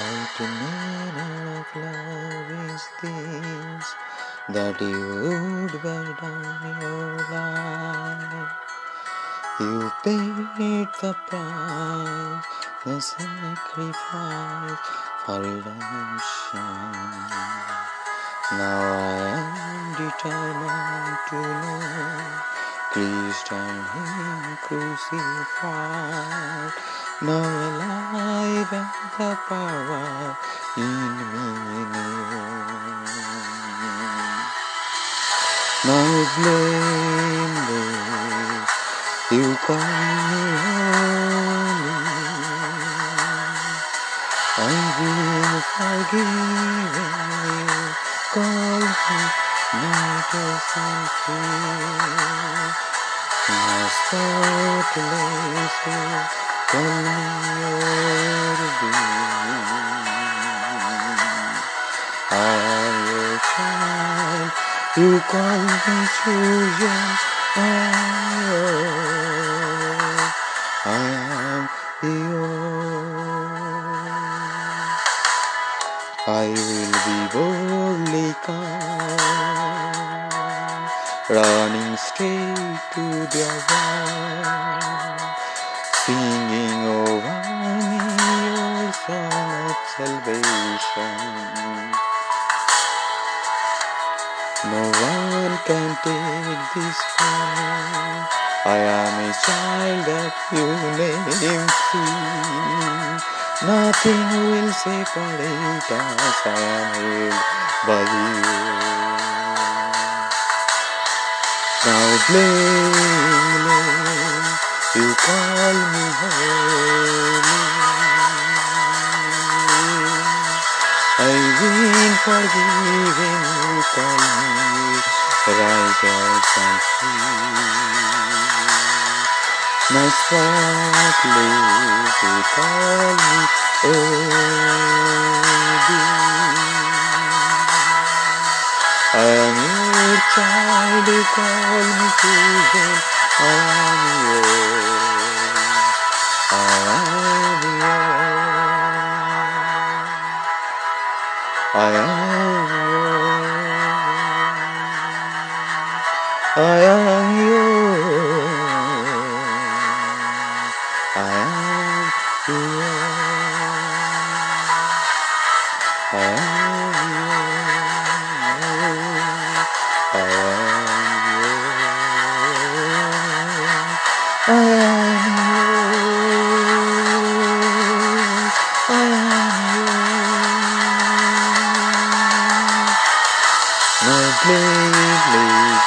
What manner of love is this That you would wear down your life You paid the price The sacrifice for redemption Now I am determined to know Christ and Him crucified. Now I and the power in me new. Now blameless, you call me holy. I've been forgiven you, call me righteous and free. My spotless you, call me you call me chosen. I am I am yours. I will be boldly come, running straight to the one, singing over No one can take this from me. I am a child that you name free. Nothing will separate us. I am held by you. Now blameless, you call me holy. I've been forgiven, you call me but I just can't see. My sparkly Polly, oh. I'm your child, you call me chosen, I am yours. I am I am yours. I am yours. I am yours. I am yours. I am yours. I am